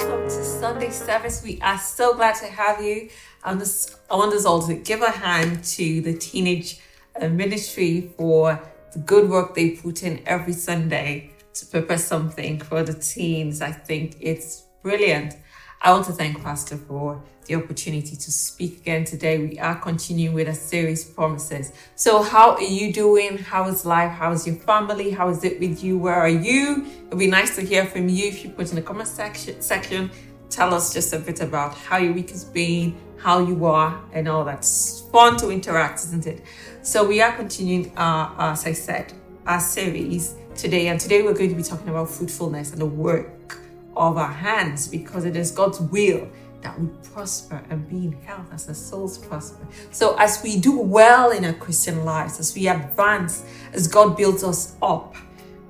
welcome to Sunday service. We are so glad to have you. Us, I want us all to give a hand to the teenage uh, ministry for the good work they put in every Sunday to prepare something for the teens. I think it's brilliant. I want to thank Pastor for the opportunity to speak again today. We are continuing with a series promises. So, how are you doing? How is life? How is your family? How is it with you? Where are you? It'd be nice to hear from you if you put in the comment section. section tell us just a bit about how your week has been, how you are, and all that's fun to interact, isn't it? So, we are continuing, uh, as I said, our series today, and today we're going to be talking about fruitfulness and the work of our hands because it is God's will that we prosper and be in health as our souls prosper. So, as we do well in our Christian lives, as we advance, as God builds us up,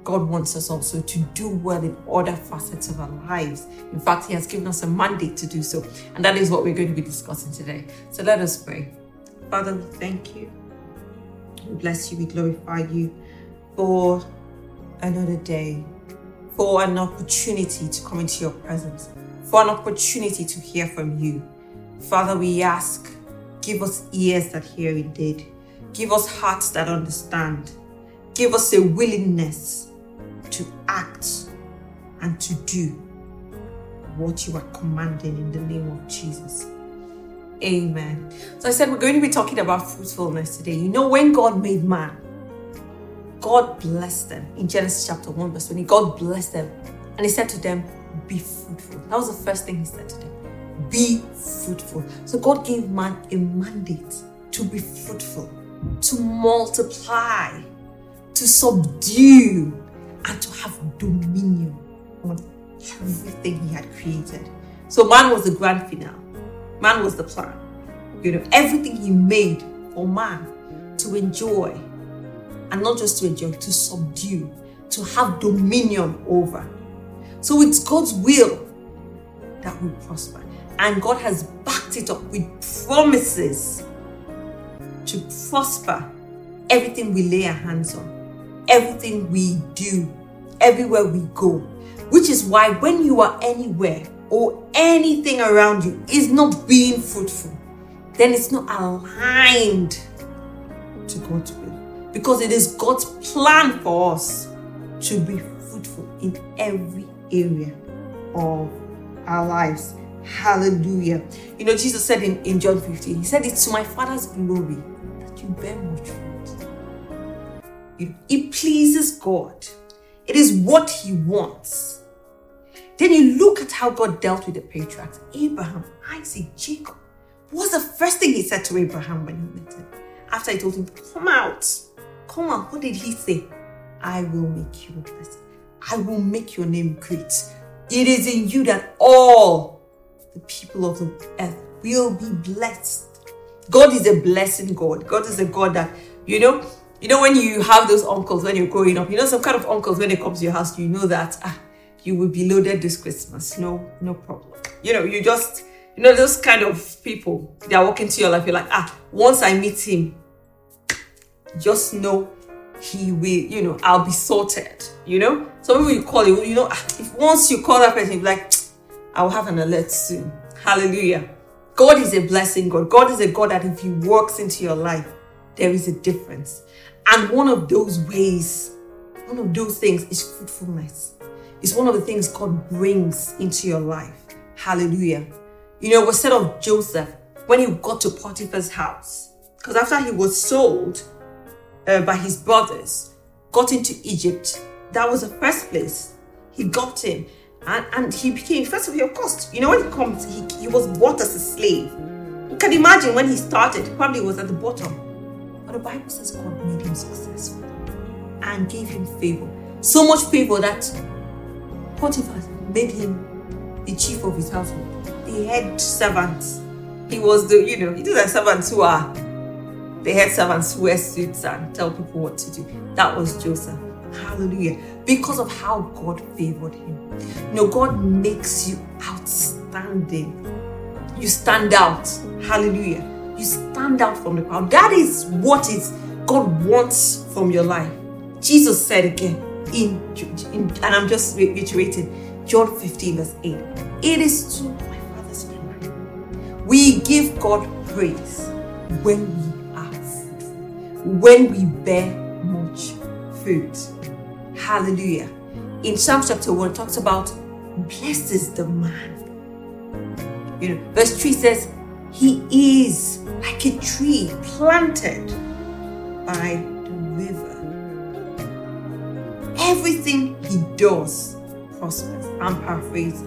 God wants us also to do well in other facets of our lives. In fact, He has given us a mandate to do so. And that is what we're going to be discussing today. So let us pray. Father, we thank you. We bless you. We glorify you for another day for an opportunity to come into your presence, for an opportunity to hear from you. Father, we ask, give us ears that hear indeed, give us hearts that understand, give us a willingness to act and to do what you are commanding in the name of Jesus. Amen. So I said we're going to be talking about fruitfulness today. You know, when God made man, God blessed them in Genesis chapter 1, verse 20. God blessed them and He said to them, Be fruitful. That was the first thing He said to them. Be fruitful. So God gave man a mandate to be fruitful, to multiply, to subdue, and to have dominion on everything He had created. So man was the grand finale. Man was the plan. You know, everything He made for man to enjoy and not just to enjoy, to subdue, to have dominion over. So it's God's will that we prosper. And God has backed it up with promises to prosper everything we lay our hands on, everything we do, everywhere we go. Which is why when you are anywhere or anything around you is not being fruitful, then it's not aligned to God's will because it is God's plan for us to be fruitful in every area of our lives. Hallelujah. You know, Jesus said in, in John 15, He said, It's to my Father's glory that you bear much fruit. It, it pleases God, it is what He wants. Then you look at how God dealt with the patriarchs Abraham, Isaac, Jacob. What was the first thing He said to Abraham when He met him? After He told him, Come out Come on, what did he say? I will make you a blessing. I will make your name great. It is in you that all the people of the earth will be blessed. God is a blessing God. God is a God that, you know, you know, when you have those uncles when you're growing up, you know, some kind of uncles when they come to your house, you know that ah, you will be loaded this Christmas. No, no problem. You know, you just, you know, those kind of people, they are walking to your life. You're like, ah, once I meet him, just know he will, you know, I'll be sorted, you know? So when you call it, you know, ah, if once you call that person, you're like, I'll have an alert soon. Hallelujah. God is a blessing God. God is a God that if He works into your life, there is a difference. And one of those ways, one of those things is fruitfulness. It's one of the things God brings into your life. Hallelujah. You know, we said of Joseph when he got to Potiphar's house, because after he was sold, uh, by his brothers, got into Egypt. That was the first place he got in. And, and he became, first of all, of course, you know, when he comes, he, he was bought as a slave. You can imagine when he started, probably was at the bottom. But the Bible says God made him successful and gave him favor. So much favor that Potiphar made him the chief of his household, the head servant. He was the, you know, these are servants who are the head servants wear suits and tell people what to do. That was Joseph. Hallelujah. Because of how God favored him. You know, God makes you outstanding. You stand out. Hallelujah. You stand out from the crowd. That is what is God wants from your life. Jesus said again, in, in and I'm just reiterating, John 15, verse 8. It is to my Father's glory. We give God praise when we when we bear much fruit. Hallelujah. In Psalm chapter 1, talks about blessed is the man. You know, verse 3 says, He is like a tree planted by the river. Everything he does prospers. I'm paraphrasing.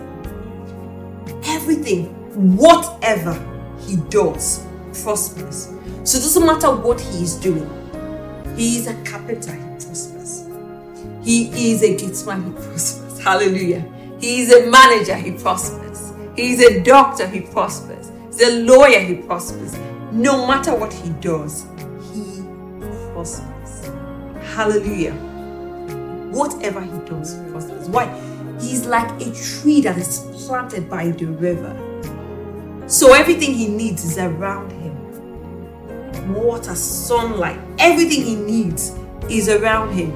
Everything, whatever he does, prospers. So it doesn't matter what he is doing. He is a carpenter, he prospers. He is a gate he prospers. Hallelujah. He is a manager, he prospers. He is a doctor, he prospers. He's a lawyer, he prospers. No matter what he does, he prospers. Hallelujah. Whatever he does, he prospers. Why? He's like a tree that is planted by the river. So everything he needs is around him. Water, sunlight, everything he needs is around him.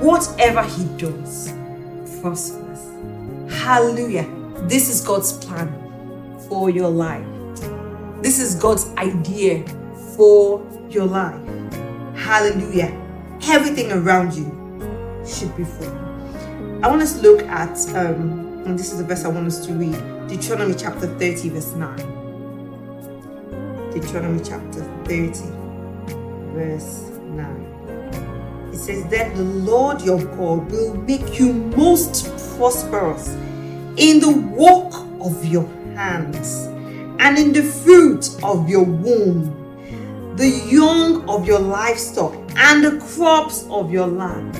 Whatever he does prospers. Hallelujah. This is God's plan for your life. This is God's idea for your life. Hallelujah. Everything around you should be full. I want us to look at, um, and this is the verse I want us to read Deuteronomy chapter 30, verse 9. Deuteronomy chapter 30, verse 9. It says, that the Lord your God will make you most prosperous in the work of your hands and in the fruit of your womb, the young of your livestock, and the crops of your land.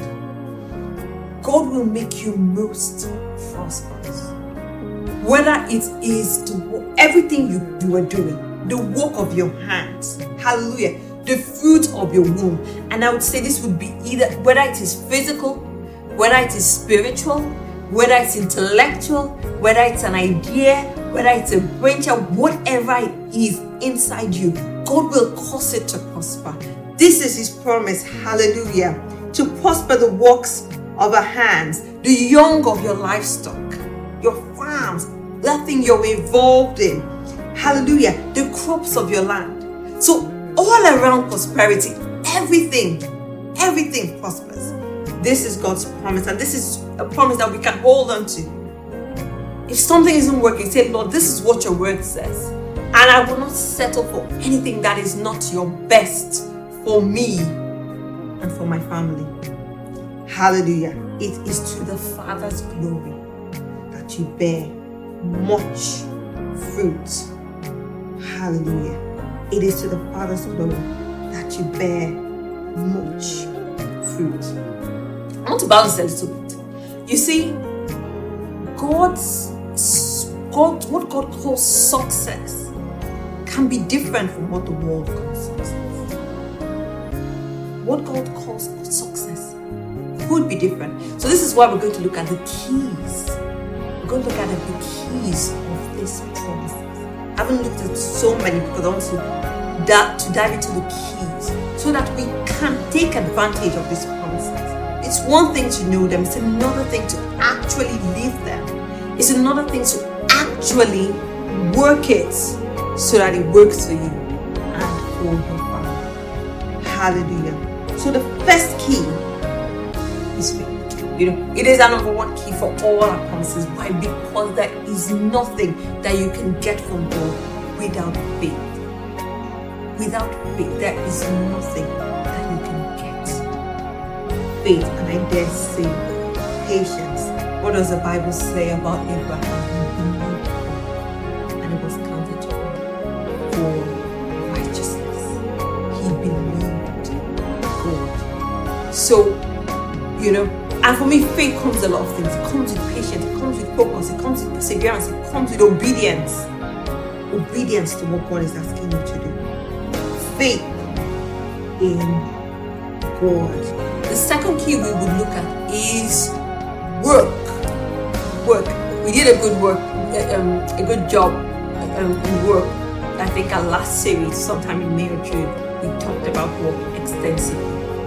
God will make you most prosperous. Whether it is to everything you, you are doing, the work of your hands, hallelujah, the fruit of your womb. And I would say this would be either whether it is physical, whether it is spiritual, whether it's intellectual, whether it's an idea, whether it's a brainchild, whatever it is inside you, God will cause it to prosper. This is His promise, hallelujah, to prosper the works of our hands, the young of your livestock, your farms, that thing you're involved in, hallelujah, the crops of your land. So, all around prosperity, everything, everything prospers. This is God's promise, and this is a promise that we can hold on to. If something isn't working, say, Lord, this is what your word says. And I will not settle for anything that is not your best for me and for my family. Hallelujah. It is to the Father's glory that you bear much fruit. Hallelujah. It is to the Father's glory that you bear much fruit. I want to balance a little bit. You see, God's God, what God calls success can be different from what the world calls success. What God calls success could be different. So this is why we're going to look at the keys. We're going to look at the keys of this promise. I haven't looked at so many because I want to, that, to dive into the keys so that we can take advantage of this process. it's one thing to know them, it's another thing to actually live them. It's another thing to actually work it so that it works for you and for your family. Hallelujah. So the first key is faith. You know, it is our number one key for all our promises. Why? Because there is nothing that you can get from God without faith. Without faith, there is nothing that you can get. faith, and I dare say patience. What does the Bible say about Abraham? and it was counted to him for righteousness. He believed God. So, you know, and for me, faith comes a lot of things. It comes with patience, it comes with focus, it comes with perseverance, it comes with obedience. Obedience to what God is asking you to do. Faith in God the second key we would look at is work. Work. We did a good work, um, a good job um, in work. I think our last series, sometime in May or June, we talked about work extensively.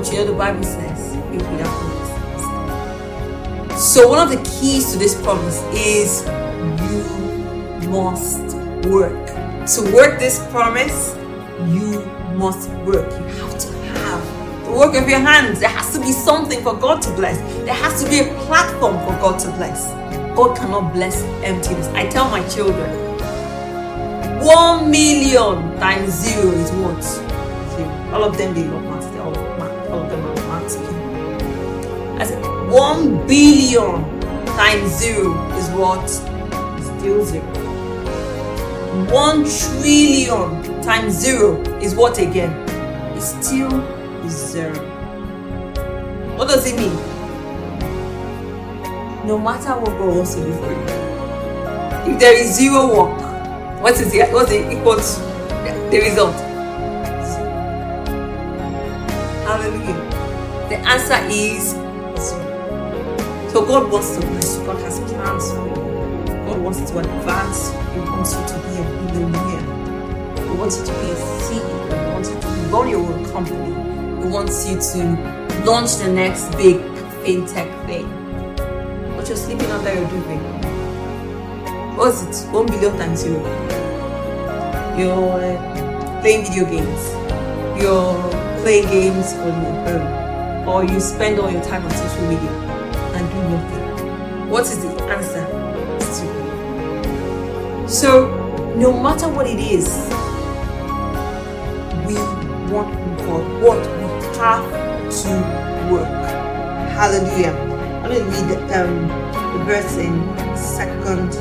But you know, the Bible says, if without works. So, one of the keys to this promise is you must work. To work this promise, you must work. You have to have the work of your hands. There has to be something for God to bless. There has to be a platform for God to bless. God cannot bless emptiness. I tell my children, one million times zero is what? Zero. All of them they love 1 billion times 0 is what? Still 0. 1 trillion times 0 is what again? It still is 0. What does it mean? No matter what God wants to do for you, if there is zero work, what is the, what's the equals the result? Hallelujah. The answer is so God wants to bless you. God has plans for you. God wants to advance. He wants you to be a billionaire. He wants you to be a CEO. He wants you to run your own company. He wants you to launch the next big fintech thing. But you're sleeping under your duvet. What's it? One billion times zero. You're uh, playing video games. You're playing games on your phone. Or you spend all your time on social media. What is the answer? Stupid. So, no matter what it is, we want God. What we have to work. Hallelujah. I'm going to read um, the verse in Second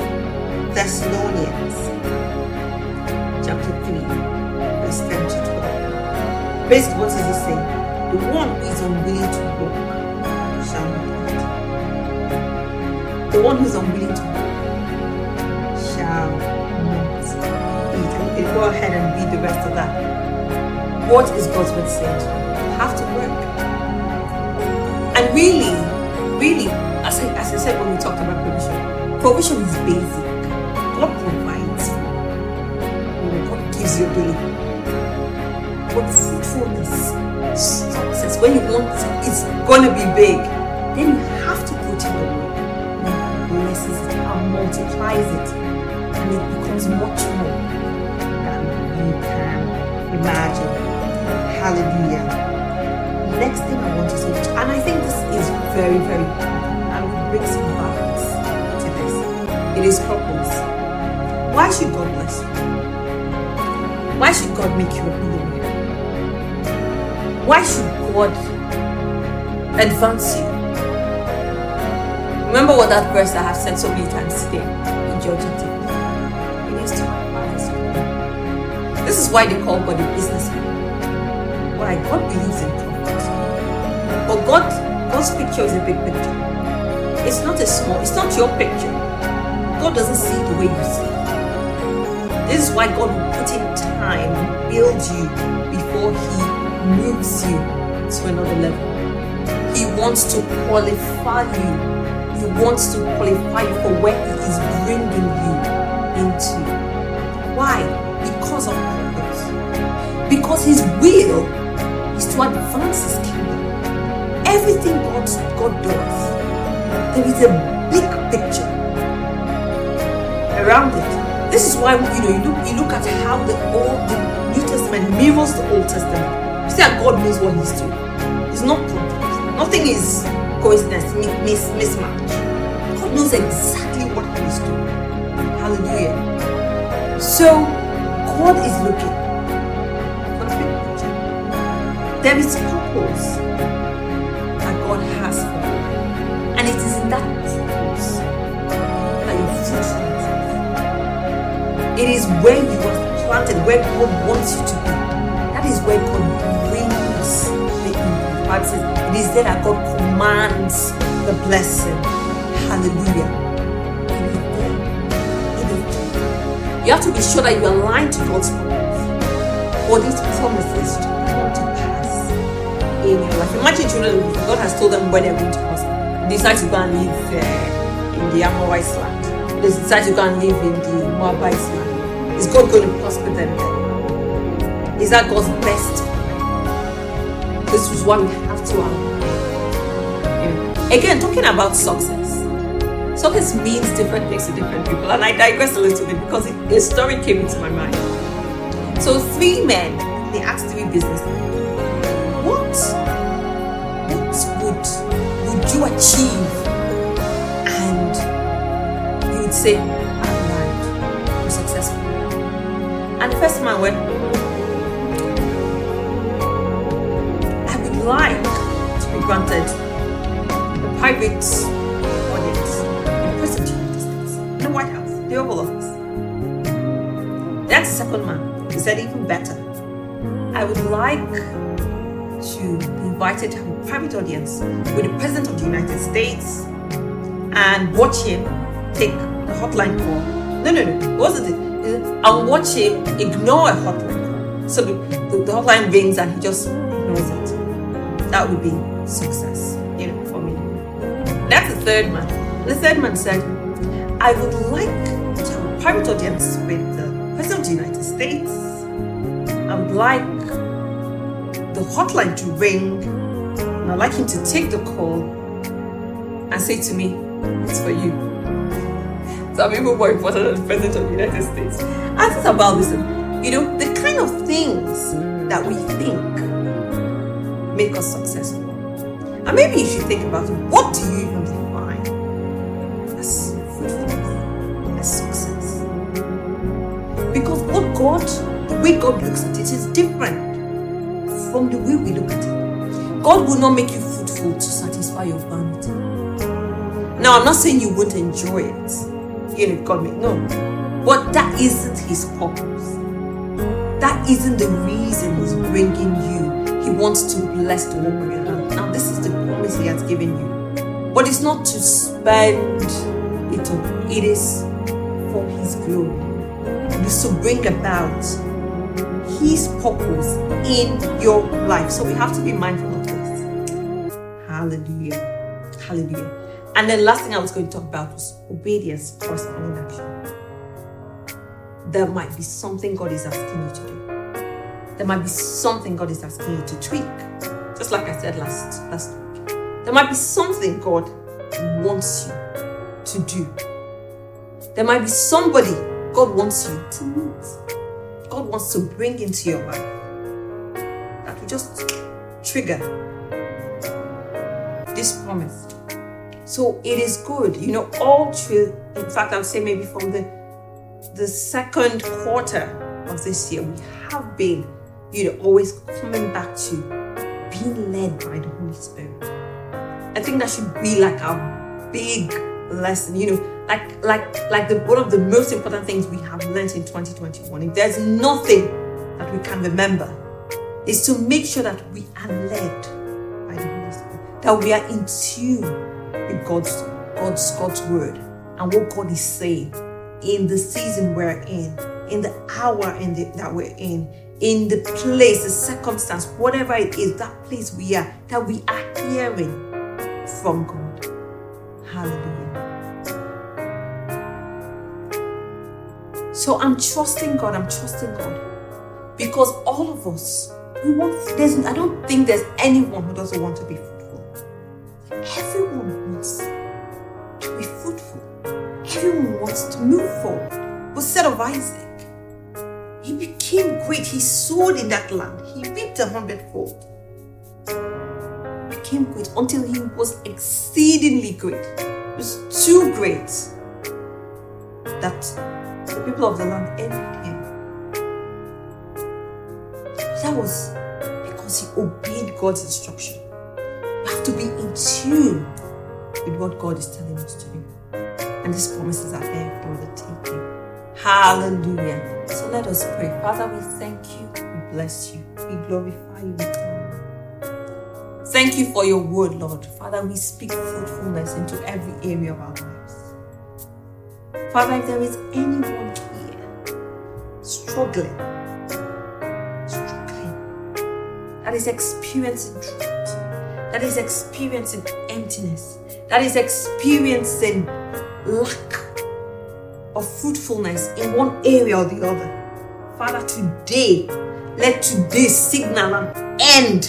Thessalonians chapter 3, verse 10 to 12. Basically, what does it say? The one who is unwilling to walk The one who is unwilling to shall not eat. Go ahead and read the rest of that. What is God's word saying? You have to work. And really, really, as I, as I said when we talked about provision, provision is basic. God provides. God gives you ability. But fruitfulness, success, when you want it's going to be big, then you multiplies it. And it becomes much more than you can imagine. Hallelujah. Next thing I want to say, and I think this is very, very important, and we bring some balance to this. It is purpose. Why should God bless you? Why should God make you a billionaire? Why should God advance you? Remember what that verse I have said so many times today in John chapter It is to. This is why they call God a businessman. Why God believes in profit. But God, God's picture is a big picture. It's not a small, it's not your picture. God doesn't see it the way you see it. This is why God will put in time, and build you before He moves you to another level. He wants to qualify you. He wants to qualify you for where He is bringing you into. Why? Because of purpose. Because His will is to advance His kingdom. Everything God, God does, there is a big picture around it. This is why you know you look you look at how the old the New Testament mirrors the Old Testament. You see that God knows what He's doing. It's not confused. Nothing is coincidence, mis, mismatch. God knows exactly what He's doing. Hallelujah. So God is looking for the big picture. There is purpose that God has for you, and it is in that purpose that your future it is where you are planted, where God wants you to be. That is where God. Bible says it is there that God commands the blessing. Hallelujah. You have to be sure that you align to God's purpose. For these promises to come to pass in your life. Imagine children, God has told them where they're going to prosper. They decide to go and live uh, in the Amorite land. They decide to go and live in the Moabite land is God going to prosper them? Is that God's best? This is why we have to um, align. Again, talking about success. Success means different things to different people, and I digress a little bit because a story came into my mind. So three men, they asked three businessmen, "What, what would would you achieve?" And you would say, "I'm married. I'm successful." And the first man went, like to be granted the private audience in the United States, in the White House, the Oval Office." That's the second man. He said even better. I would like to be invited to have a private audience with the President of the United States and watch him take a hotline call. No, no, no, wasn't it? And watch him ignore a hotline call. So the, the, the hotline rings and he just ignores it. That would be success, you know, for me. That's the third man. The third man said, I would like to have a private audience with the President of the United States. I would like the hotline to ring, and I'd like him to take the call and say to me, It's for you. So I'm even more important than the President of the United States. Ask us about this. You know, the kind of things that we think make us successful. And maybe you should think about it. what do you even define as fruitfulness, as success? Because what God, the way God looks at it is different from the way we look at it. God will not make you fruitful to satisfy your vanity. Now, I'm not saying you won't enjoy it. You know, God may no. But that isn't his purpose. That isn't the reason he's bringing you. He wants to bless the work of your hand. Now, this is the promise he has given you. But it's not to spend it all. It is for his glory. It is to bring about his purpose in your life. So we have to be mindful of this. Hallelujah. Hallelujah. And then last thing I was going to talk about was obedience corresponding action. There might be something God is asking you to do. There might be something God is asking you to tweak. Just like I said last last week. There might be something God wants you to do. There might be somebody God wants you to meet. God wants to bring into your life that will just trigger this promise. So it is good, you know, all through, in fact, I would say maybe from the the second quarter of this year, we have been, you know, always coming back to being led by the Holy Spirit. I think that should be like our big lesson, you know, like like like the one of the most important things we have learned in 2021. If there's nothing that we can remember, is to make sure that we are led by the Holy Spirit, that we are in tune with God's God's God's word and what God is saying in the season we're in, in the hour in the, that we're in, in the place, the circumstance, whatever it is, that place we are, that we are hearing from God. Hallelujah. So I'm trusting God, I'm trusting God. Because all of us, we want, there's, I don't think there's anyone who doesn't want to be fruitful. Everyone wants to be fruitful. Everyone wants to move forward. But said of Isaac, he became great. He sowed in that land. He reaped a hundredfold. Became great until he was exceedingly great. It was too great that the people of the land envied him. That was because he obeyed God's instruction. We have to be in tune with what God is telling us to do. And these promises are there for the taking. Hallelujah. So let us pray. Father, we thank you. We bless you. We glorify you. Thank you for your word, Lord. Father, we speak fruitfulness into every area of our lives. Father, if there is anyone here struggling, struggling, that is experiencing drought, that is experiencing emptiness, that is experiencing lack of fruitfulness in one area or the other. Father, today, let today signal an end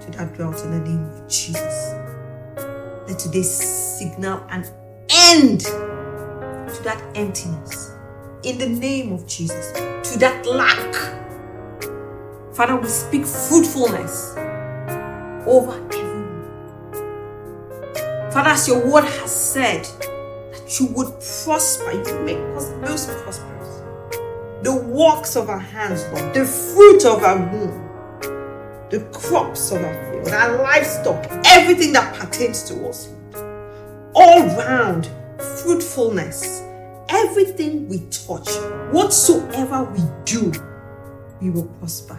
to that drought in the name of Jesus. Let today signal an end to that emptiness in the name of Jesus, to that lack. Father, we speak fruitfulness over everyone. Father, as your word has said, you would prosper, you make us prosperous. The works of our hands, Lord, the fruit of our womb, the crops of our field, our livestock, everything that pertains to us. All round fruitfulness, everything we touch, whatsoever we do, we will prosper.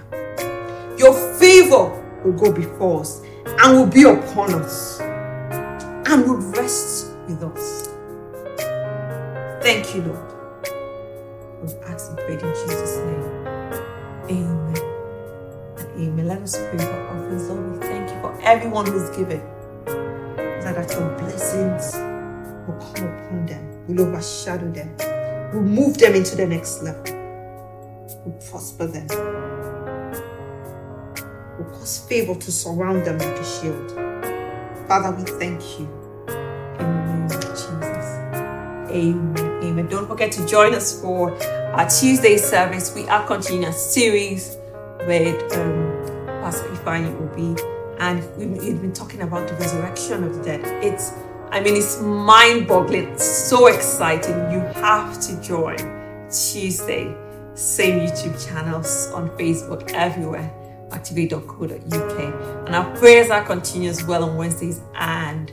Your favor will go before us and will be upon us and will rest with us. Thank you, Lord. We've asked and prayed in Jesus' name. Amen. And amen. Let us pray for offerings. Lord, we thank you for everyone who's given. That your blessings will come upon them, will overshadow them, will move them into the next level, will prosper them, will cause favor to surround them like a shield. Father, we thank you. In the name of Jesus. Amen. Amen. Don't forget to join us for our Tuesday service. We are continuing a series with um, Pastor Ifeanyi Obi, and we've been talking about the resurrection of the dead. It's I mean, it's mind boggling, so exciting. You have to join Tuesday, same YouTube channels on Facebook, everywhere, activate.co.uk. And our prayers are continuous well on Wednesdays and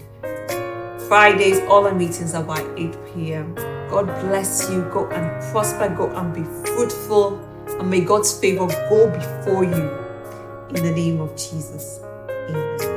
Fridays. All our meetings are by 8 p.m. God bless you. Go and prosper, go and be fruitful, and may God's favor go before you in the name of Jesus. Amen.